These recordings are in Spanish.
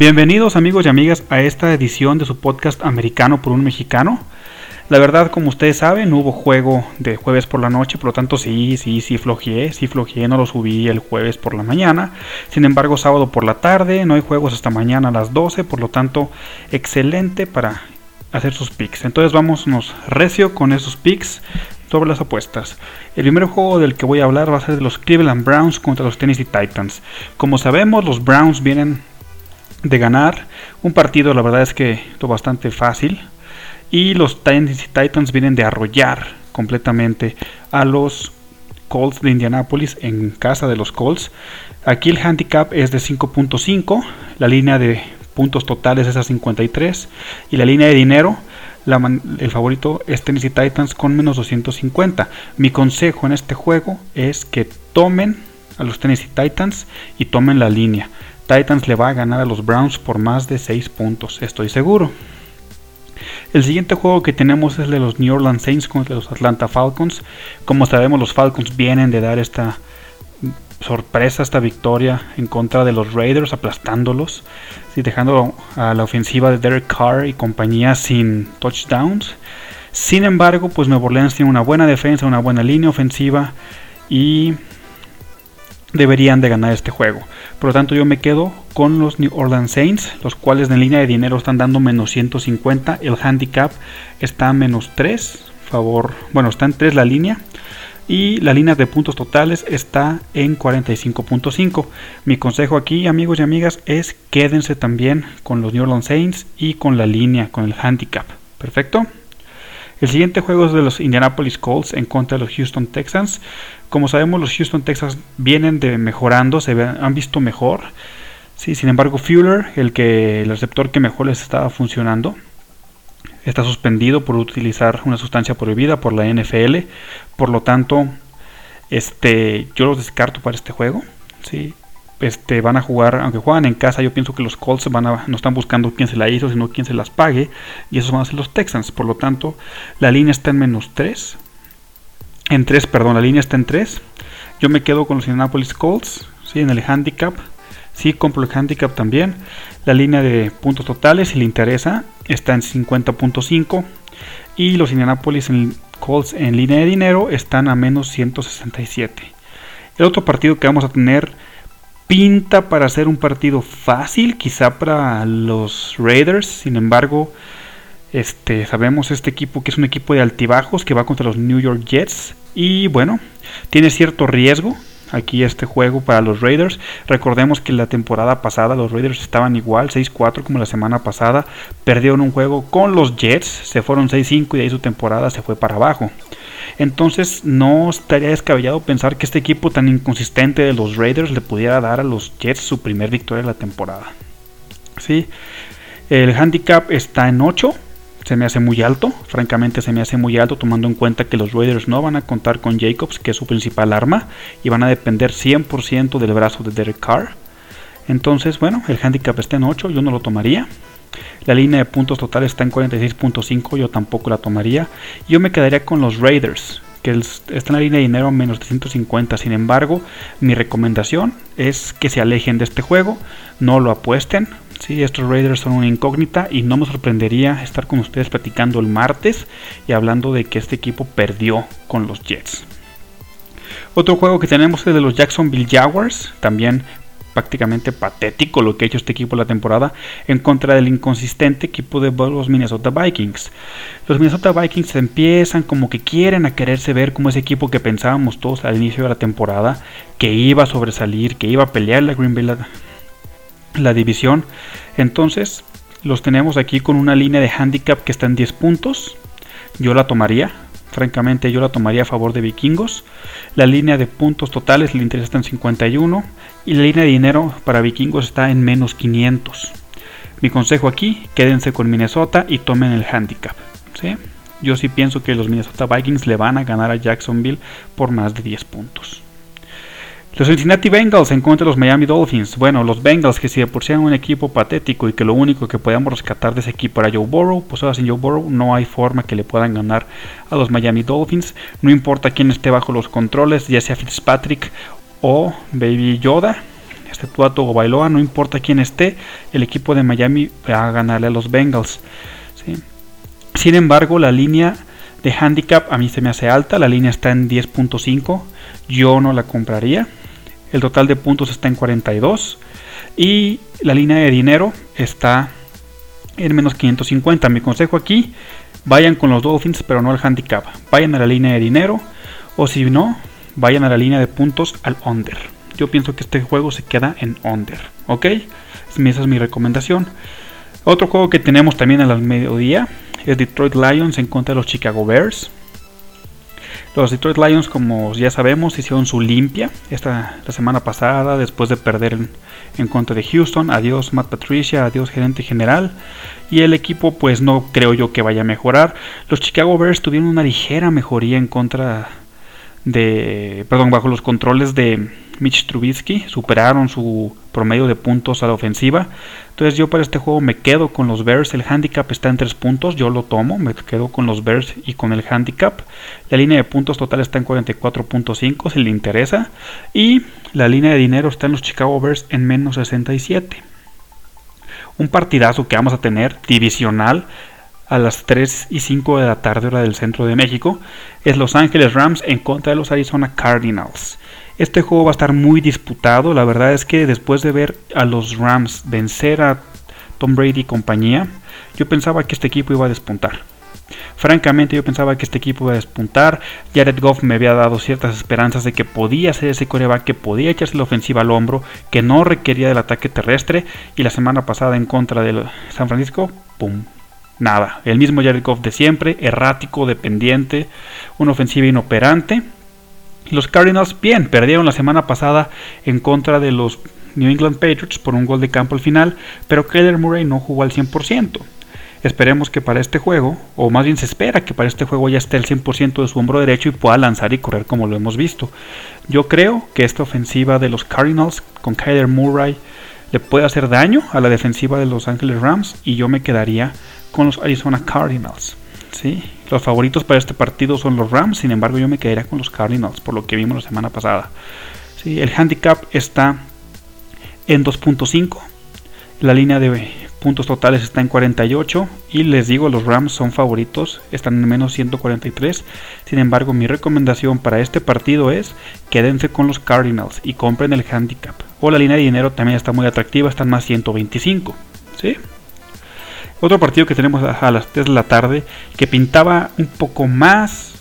Bienvenidos amigos y amigas a esta edición de su podcast americano por un mexicano. La verdad, como ustedes saben, no hubo juego de jueves por la noche, por lo tanto sí, sí, sí flojeé, sí flojeé, no lo subí el jueves por la mañana. Sin embargo, sábado por la tarde, no hay juegos hasta mañana a las 12, por lo tanto, excelente para hacer sus picks. Entonces vámonos recio con esos picks sobre las apuestas. El primer juego del que voy a hablar va a ser de los Cleveland Browns contra los Tennessee Titans. Como sabemos, los Browns vienen de ganar. Un partido, la verdad es que lo bastante fácil. Y los Titans vienen de arrollar completamente a los Colts de Indianapolis en casa de los Colts. Aquí el handicap es de 5.5, la línea de puntos totales es a 53 y la línea de dinero, el favorito es Tennessee Titans con menos 250. Mi consejo en este juego es que tomen a los Tennessee Titans y tomen la línea. Titans le va a ganar a los Browns por más de 6 puntos, estoy seguro. El siguiente juego que tenemos es el de los New Orleans Saints contra los Atlanta Falcons. Como sabemos, los Falcons vienen de dar esta sorpresa, esta victoria en contra de los Raiders, aplastándolos, y dejando a la ofensiva de Derek Carr y compañía sin touchdowns. Sin embargo, pues Nuevo Orleans tiene una buena defensa, una buena línea ofensiva y deberían de ganar este juego. Por lo tanto, yo me quedo con los New Orleans Saints, los cuales en línea de dinero están dando menos 150. El handicap está menos 3. Favor, bueno, está en 3 la línea. Y la línea de puntos totales está en 45.5. Mi consejo aquí, amigos y amigas, es quédense también con los New Orleans Saints y con la línea, con el handicap. Perfecto. El siguiente juego es de los Indianapolis Colts en contra de los Houston Texans. Como sabemos, los Houston Texans vienen de mejorando, se han visto mejor. Sí, sin embargo, Fuller, el que el receptor que mejor les estaba funcionando, está suspendido por utilizar una sustancia prohibida por la NFL. Por lo tanto, este, yo los descarto para este juego. Sí, este, van a jugar, aunque juegan en casa, yo pienso que los Colts van a, no están buscando quién se la hizo, sino quién se las pague, y esos van a ser los Texans. Por lo tanto, la línea está en menos 3. En 3, perdón, la línea está en 3. Yo me quedo con los Indianapolis Colts, ¿sí? en el handicap. Sí, compro el handicap también. La línea de puntos totales, si le interesa, está en 50.5. Y los Indianapolis Colts en línea de dinero están a menos 167. El otro partido que vamos a tener pinta para ser un partido fácil, quizá para los Raiders. Sin embargo, este, sabemos este equipo que es un equipo de altibajos que va contra los New York Jets. Y bueno, tiene cierto riesgo aquí este juego para los Raiders. Recordemos que la temporada pasada los Raiders estaban igual, 6-4 como la semana pasada. Perdieron un juego con los Jets, se fueron 6-5 y de ahí su temporada se fue para abajo. Entonces no estaría descabellado pensar que este equipo tan inconsistente de los Raiders le pudiera dar a los Jets su primer victoria de la temporada. ¿Sí? El handicap está en 8. Se me hace muy alto, francamente se me hace muy alto tomando en cuenta que los Raiders no van a contar con Jacobs, que es su principal arma, y van a depender 100% del brazo de Derek Carr. Entonces, bueno, el handicap está en 8, yo no lo tomaría. La línea de puntos totales está en 46.5, yo tampoco la tomaría. Yo me quedaría con los Raiders, que está en la línea de dinero menos 350. Sin embargo, mi recomendación es que se alejen de este juego, no lo apuesten. Sí, estos Raiders son una incógnita y no me sorprendería estar con ustedes platicando el martes y hablando de que este equipo perdió con los Jets. Otro juego que tenemos es de los Jacksonville Jaguars, también prácticamente patético lo que ha hecho este equipo la temporada en contra del inconsistente equipo de los Minnesota Vikings. Los Minnesota Vikings empiezan como que quieren a quererse ver como ese equipo que pensábamos todos al inicio de la temporada que iba a sobresalir, que iba a pelear la Green Bay la, la división. Entonces los tenemos aquí con una línea de handicap que está en 10 puntos. Yo la tomaría, Francamente yo la tomaría a favor de Vikingos. La línea de puntos totales le interesa en 51 y la línea de dinero para Vikingos está en menos 500. Mi consejo aquí, quédense con Minnesota y tomen el handicap. Yo sí pienso que los Minnesota Vikings le van a ganar a Jacksonville por más de 10 puntos. Los Cincinnati Bengals en contra de los Miami Dolphins. Bueno, los Bengals que si de por sí un equipo patético y que lo único que podíamos rescatar de ese equipo era Joe Burrow, pues ahora sin Joe Burrow no hay forma que le puedan ganar a los Miami Dolphins. No importa quién esté bajo los controles, ya sea Fitzpatrick o Baby Yoda. excepto o Bailoa, no importa quién esté, el equipo de Miami va a ganarle a los Bengals. Sin embargo, la línea de handicap a mí se me hace alta, la línea está en 10.5, yo no la compraría. El total de puntos está en 42 y la línea de dinero está en menos 550. Mi consejo aquí, vayan con los Dolphins pero no al handicap. Vayan a la línea de dinero o si no, vayan a la línea de puntos al under. Yo pienso que este juego se queda en under, ¿ok? Esa es mi recomendación. Otro juego que tenemos también a las mediodía es Detroit Lions en contra de los Chicago Bears. Los Detroit Lions, como ya sabemos, hicieron su limpia esta la semana pasada después de perder en, contra de Houston. Adiós Matt Patricia, adiós gerente general. Y el equipo, pues no creo yo que vaya a mejorar. Los Chicago Bears tuvieron una ligera mejoría en contra de, perdón, bajo los controles de Mitch Trubisky, superaron su promedio de puntos a la ofensiva. Entonces yo para este juego me quedo con los Bears, el handicap está en 3 puntos, yo lo tomo, me quedo con los Bears y con el handicap. La línea de puntos total está en 44.5 si le interesa. Y la línea de dinero está en los Chicago Bears en menos 67. Un partidazo que vamos a tener divisional a las 3 y 5 de la tarde hora del centro de México es Los Ángeles Rams en contra de los Arizona Cardinals. Este juego va a estar muy disputado, la verdad es que después de ver a los Rams vencer a Tom Brady y compañía, yo pensaba que este equipo iba a despuntar. Francamente yo pensaba que este equipo iba a despuntar. Jared Goff me había dado ciertas esperanzas de que podía ser ese coreback, que podía echarse la ofensiva al hombro, que no requería del ataque terrestre. Y la semana pasada en contra de San Francisco, ¡pum! Nada, el mismo Jared Goff de siempre, errático, dependiente, una ofensiva inoperante. Los Cardinals, bien, perdieron la semana pasada en contra de los New England Patriots por un gol de campo al final, pero Kyler Murray no jugó al 100%. Esperemos que para este juego, o más bien se espera que para este juego ya esté el 100% de su hombro derecho y pueda lanzar y correr como lo hemos visto. Yo creo que esta ofensiva de los Cardinals con Kyler Murray le puede hacer daño a la defensiva de los Angeles Rams y yo me quedaría con los Arizona Cardinals. Los favoritos para este partido son los Rams, sin embargo yo me quedaría con los Cardinals por lo que vimos la semana pasada. El handicap está en 2.5, la línea de puntos totales está en 48 y les digo los Rams son favoritos, están en menos 143. Sin embargo mi recomendación para este partido es quédense con los Cardinals y compren el handicap. O la línea de dinero también está muy atractiva, está en más 125. ¿sí? Otro partido que tenemos a las 3 de la tarde que pintaba un poco más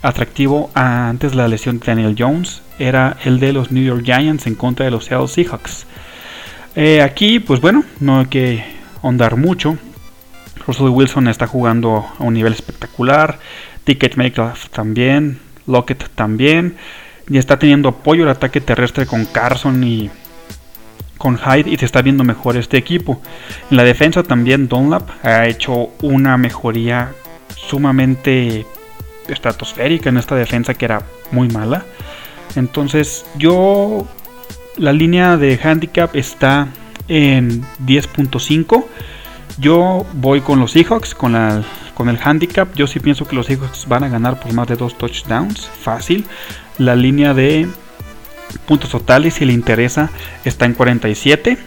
atractivo antes de la lesión de Daniel Jones era el de los New York Giants en contra de los Seattle Seahawks. Eh, aquí, pues bueno, no hay que ahondar mucho. Russell Wilson está jugando a un nivel espectacular. Ticketmaker también. Lockett también. Y está teniendo apoyo el ataque terrestre con Carson y con Hyde y se está viendo mejor este equipo. En la defensa también Dunlap ha hecho una mejoría sumamente estratosférica en esta defensa que era muy mala. Entonces yo la línea de handicap está en 10.5. Yo voy con los Seahawks con, la, con el handicap. Yo sí pienso que los Seahawks van a ganar por más de dos touchdowns. Fácil. La línea de puntos totales, si le interesa, está en 47.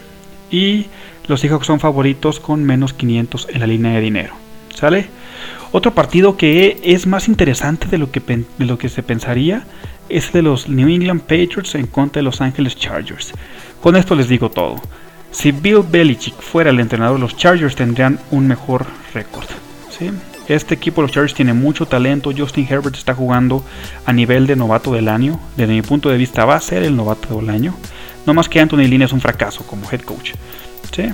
Y los Seahawks son favoritos con menos 500 en la línea de dinero. ¿Sale? Otro partido que es más interesante de lo que, de lo que se pensaría es de los New England Patriots en contra de los Angeles Chargers. Con esto les digo todo. Si Bill Belichick fuera el entrenador los Chargers tendrían un mejor récord. ¿sí? Este equipo, los Chargers, tiene mucho talento. Justin Herbert está jugando a nivel de novato del año. Desde mi punto de vista, va a ser el novato del año. No más que Anthony Lynn es un fracaso como head coach. ¿sí?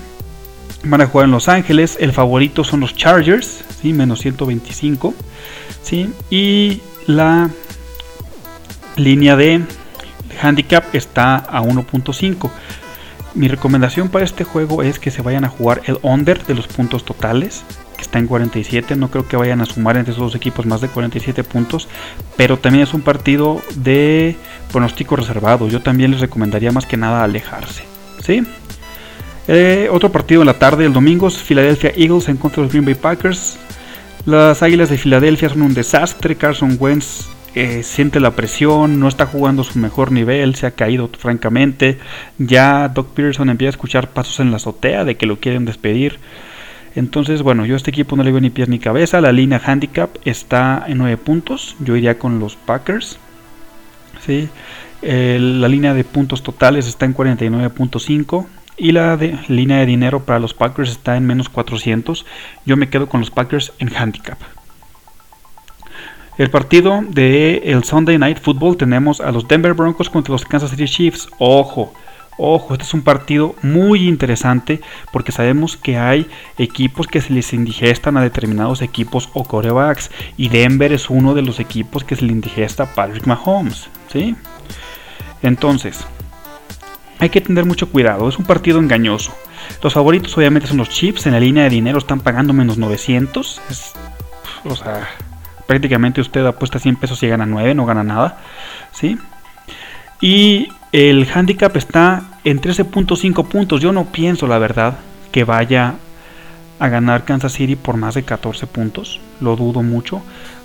Van a jugar en Los Ángeles. El favorito son los Chargers, ¿sí? menos 125. ¿sí? Y la línea de handicap está a 1.5. Mi recomendación para este juego es que se vayan a jugar el under de los puntos totales está en 47. No creo que vayan a sumar entre esos dos equipos más de 47 puntos. Pero también es un partido de pronóstico reservado. Yo también les recomendaría más que nada alejarse. ¿sí? Eh, otro partido en la tarde, el domingo, es Philadelphia Eagles en contra de los Green Bay Packers. Las Águilas de Filadelfia son un desastre. Carson Wentz eh, siente la presión, no está jugando su mejor nivel, se ha caído francamente. Ya Doc Peterson empieza a escuchar pasos en la azotea de que lo quieren despedir. Entonces, bueno, yo a este equipo no le veo ni pies ni cabeza. La línea handicap está en 9 puntos. Yo iría con los Packers. ¿sí? la línea de puntos totales está en 49.5. Y la de, línea de dinero para los Packers está en menos 400. Yo me quedo con los Packers en handicap. El partido de el Sunday Night Football tenemos a los Denver Broncos contra los Kansas City Chiefs. Ojo, ojo, este es un partido muy interesante porque sabemos que hay equipos que se les indigestan a determinados equipos o corebacks y Denver es uno de los equipos que se le indigesta a Patrick Mahomes, ¿sí? Entonces, hay que tener mucho cuidado, es un partido engañoso. Los favoritos obviamente son los Chiefs, en la línea de dinero están pagando menos 900. o sea, prácticamente usted apuesta 100 pesos y gana 9, no gana nada. ¿sí? Y el handicap está en 13.5 puntos. Yo no pienso, la verdad, que vaya a ganar Kansas City por más de 14 puntos. Lo dudo mucho.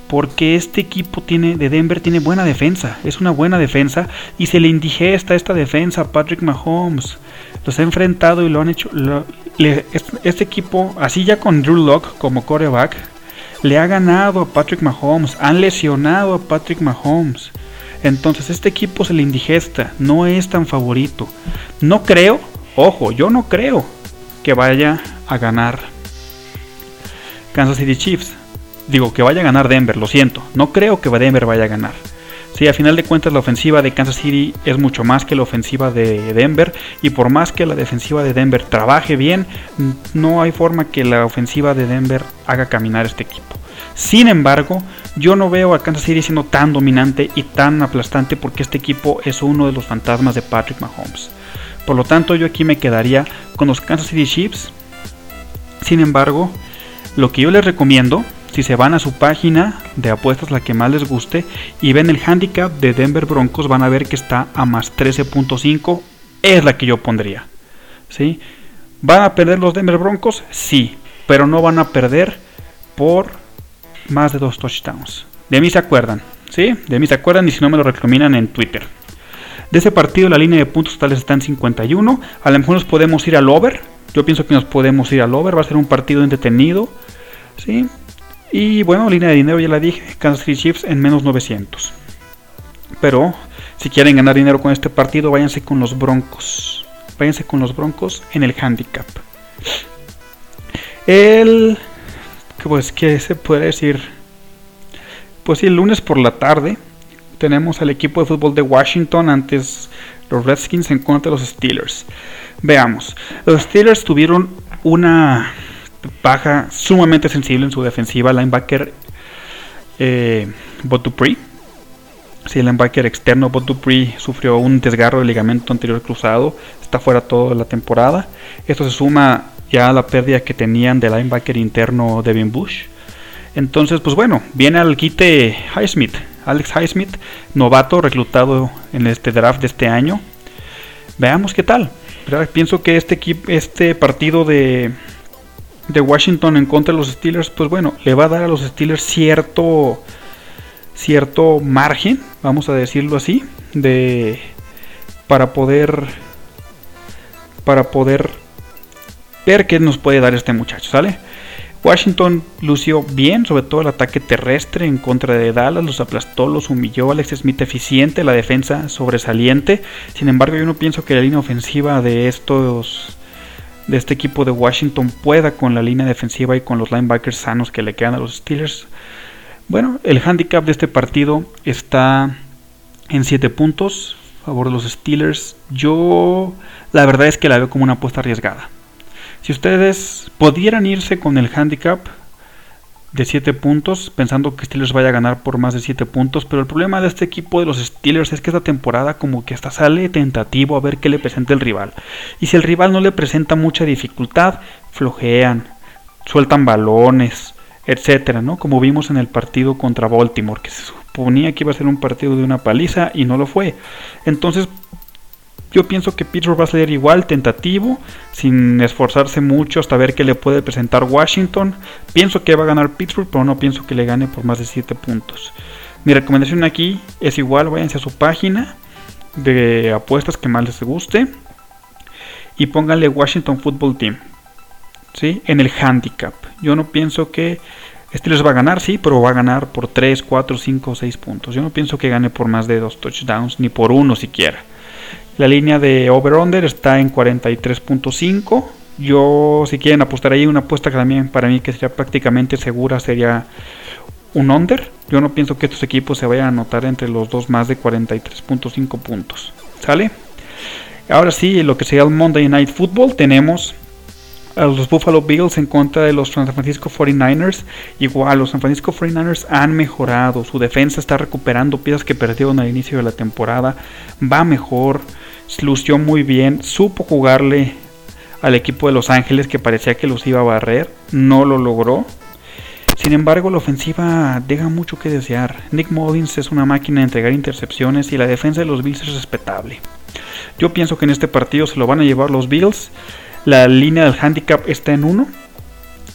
Porque este equipo tiene, de Denver tiene buena defensa. Es una buena defensa. Y se le indigesta esta defensa a Patrick Mahomes. Los ha enfrentado y lo han hecho. este, equipo, así ya con Drew Locke como coreback, le ha ganado a Patrick Mahomes, han lesionado a Patrick Mahomes. Entonces este equipo se le indigesta, no es tan favorito. No creo, ojo, yo no creo que vaya a ganar Kansas City Chiefs. Digo que vaya a ganar Denver, lo siento. No creo que Denver vaya a ganar. Sí, a final de cuentas la ofensiva de Kansas City es mucho más que la ofensiva de Denver y por más que la defensiva de Denver trabaje bien, no hay forma que la ofensiva de Denver haga caminar este equipo. Sin embargo, yo no veo a Kansas City siendo tan dominante y tan aplastante porque este equipo es uno de los fantasmas de Patrick Mahomes. Por lo tanto, yo aquí me quedaría con los Kansas City Chiefs. Sin embargo, lo que yo les recomiendo si se van a su página de apuestas, la que más les guste, y ven el handicap de Denver Broncos, van a ver que está a más 13.5. Es la que yo pondría. ¿sí? ¿Van a perder los Denver Broncos? Sí, pero no van a perder por más de dos touchdowns. De mí se acuerdan, ¿sí? De mí se acuerdan y si no me lo recomiendan en Twitter. De ese partido la línea de puntos totales está en 51. A lo mejor nos podemos ir al over. Yo pienso que nos podemos ir al over. Va a ser un partido entretenido. ¿sí? Y bueno, línea de dinero ya la dije, Kansas City Chiefs en menos 900. Pero si quieren ganar dinero con este partido, váyanse con los Broncos. Váyanse con los Broncos en el handicap. El pues qué se puede decir? Pues sí, el lunes por la tarde tenemos al equipo de fútbol de Washington antes los Redskins en contra de los Steelers. Veamos, los Steelers tuvieron una baja sumamente sensible en su defensiva. Linebacker eh, Botupri. Si el linebacker externo Botupri sufrió un desgarro del ligamento anterior cruzado, está fuera toda la temporada. Esto se suma ya la pérdida que tenían del linebacker interno Devin Bush. Entonces, pues bueno, viene al quite Highsmith, Alex Highsmith, novato reclutado en este draft de este año. Veamos qué tal. Pienso que este, este partido de, de Washington en contra de los Steelers, pues bueno, le va a dar a los Steelers cierto cierto margen, vamos a decirlo así, de para poder para poder ver qué nos puede dar este muchacho, ¿sale? Washington lució bien, sobre todo el ataque terrestre en contra de Dallas, los aplastó, los humilló, Alex Smith eficiente, la defensa sobresaliente. Sin embargo, yo no pienso que la línea ofensiva de estos de este equipo de Washington pueda con la línea defensiva y con los linebackers sanos que le quedan a los Steelers. Bueno, el handicap de este partido está en 7 puntos a favor de los Steelers. Yo la verdad es que la veo como una apuesta arriesgada. Si ustedes pudieran irse con el handicap, de 7 puntos, pensando que Steelers vaya a ganar por más de 7 puntos, pero el problema de este equipo de los Steelers es que esta temporada como que hasta sale tentativo a ver qué le presenta el rival. Y si el rival no le presenta mucha dificultad, flojean, sueltan balones, etcétera, ¿no? Como vimos en el partido contra Baltimore, que se suponía que iba a ser un partido de una paliza y no lo fue. Entonces, yo pienso que Pittsburgh va a salir igual, tentativo, sin esforzarse mucho hasta ver qué le puede presentar Washington. Pienso que va a ganar Pittsburgh, pero no pienso que le gane por más de 7 puntos. Mi recomendación aquí es igual, váyanse a su página de apuestas que más les guste y pónganle Washington Football Team. ¿sí? En el handicap. Yo no pienso que Steelers va a ganar, sí, pero va a ganar por 3, 4, 5, 6 puntos. Yo no pienso que gane por más de 2 touchdowns, ni por uno siquiera. La línea de over-under está en 43.5. Yo, si quieren apostar ahí, una apuesta que también para mí que sería prácticamente segura sería un under. Yo no pienso que estos equipos se vayan a anotar entre los dos más de 43.5 puntos. ¿Sale? Ahora sí, lo que sería el Monday Night Football, tenemos a los Buffalo Bills en contra de los San Francisco 49ers. Igual, los San Francisco 49ers han mejorado. Su defensa está recuperando piezas que perdieron al inicio de la temporada. Va mejor, lució muy bien, supo jugarle al equipo de Los Ángeles que parecía que los iba a barrer. No lo logró. Sin embargo, la ofensiva deja mucho que desear. Nick Mullins es una máquina de entregar intercepciones y la defensa de los Bills es respetable. Yo pienso que en este partido se lo van a llevar los Bills. La línea del handicap está en 1.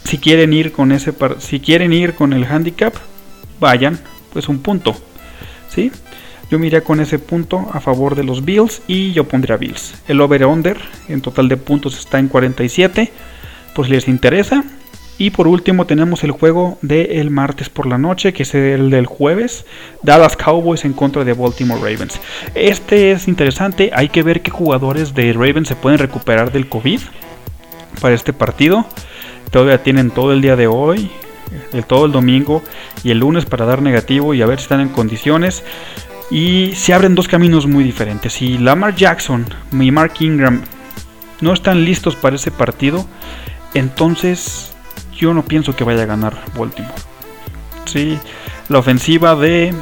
Si quieren ir con ese si quieren ir con el handicap, vayan, pues un punto. ¿Sí? Yo miré con ese punto a favor de los Bills y yo pondría Bills. El over-under en total de puntos está en 47, por si les interesa. Y por último tenemos el juego del martes por la noche, que es el del jueves, Dallas Cowboys en contra de Baltimore Ravens. Este es interesante, hay que ver qué jugadores de Ravens se pueden recuperar del COVID para este partido. Todavía tienen todo el día de hoy, el, todo el domingo y el lunes para dar negativo y a ver si están en condiciones. Y se abren dos caminos muy diferentes. Si Lamar Jackson y Mark Ingram no están listos para ese partido, entonces yo no pienso que vaya a ganar Baltimore. Sí, la ofensiva de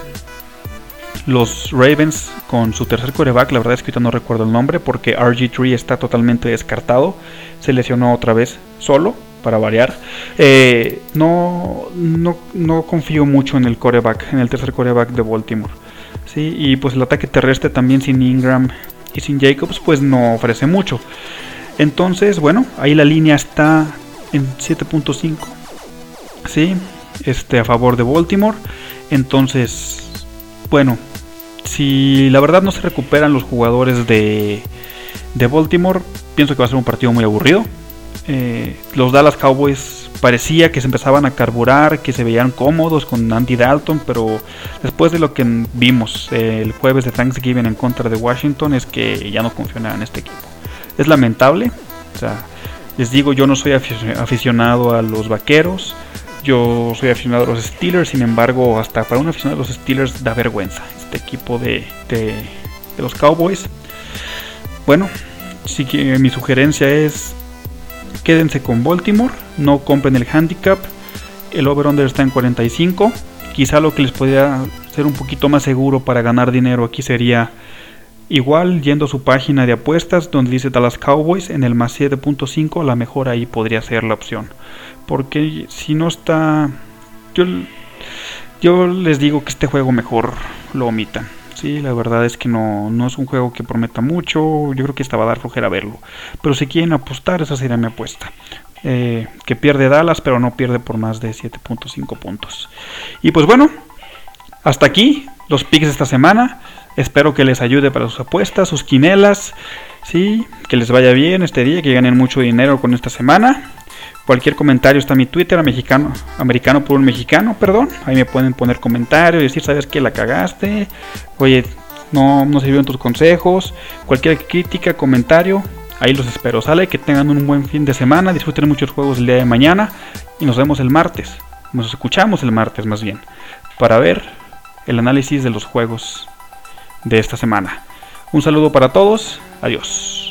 los Ravens con su tercer coreback, la verdad es que ahorita no recuerdo el nombre porque RG3 está totalmente descartado, se lesionó otra vez solo para variar. Eh, no, no, no, confío mucho en el coreback, en el tercer coreback de Baltimore. Sí, y pues el ataque terrestre también sin Ingram y sin Jacobs pues no ofrece mucho. Entonces, bueno, ahí la línea está en 7.5. Sí, este a favor de Baltimore. Entonces, bueno, si la verdad no se recuperan los jugadores de, de Baltimore, pienso que va a ser un partido muy aburrido. Eh, los Dallas Cowboys parecía que se empezaban a carburar, que se veían cómodos con Andy Dalton, pero después de lo que vimos el jueves de Thanksgiving en contra de Washington, es que ya no funciona en este equipo. Es lamentable, o sea, les digo, yo no soy aficionado a los vaqueros, yo soy aficionado a los Steelers, sin embargo, hasta para un aficionado a los Steelers da vergüenza este equipo de, de, los Cowboys. Bueno, sí que mi sugerencia es quédense con Baltimore, no compren el handicap, el over-under está en 45. Quizá lo que les podría ser un poquito más seguro para ganar dinero aquí sería Igual, yendo a su página de apuestas donde dice Dallas Cowboys en el más 7.5, a lo mejor ahí podría ser la opción. Porque si no está... Yo, yo les digo que este juego mejor lo omitan. Sí, la verdad es que no, no es un juego que prometa mucho. Yo creo que esta va a dar flojera verlo. Pero si quieren apostar, esa sería mi apuesta. Eh, que pierde Dallas, pero no pierde por más de 7.5 puntos. Y pues bueno, hasta aquí los picks de esta semana. Espero que les ayude para sus apuestas, sus quinelas. Sí, que les vaya bien este día, que ganen mucho dinero con esta semana. Cualquier comentario está en mi Twitter, mexicano, americano por un mexicano, perdón. Ahí me pueden poner comentarios, decir, ¿sabes qué? La cagaste. Oye, no, no sirvieron tus consejos. Cualquier crítica, comentario, ahí los espero. Sale, que tengan un buen fin de semana, disfruten muchos juegos el día de mañana y nos vemos el martes. Nos escuchamos el martes más bien, para ver el análisis de los juegos de esta semana. Un saludo para todos, adiós.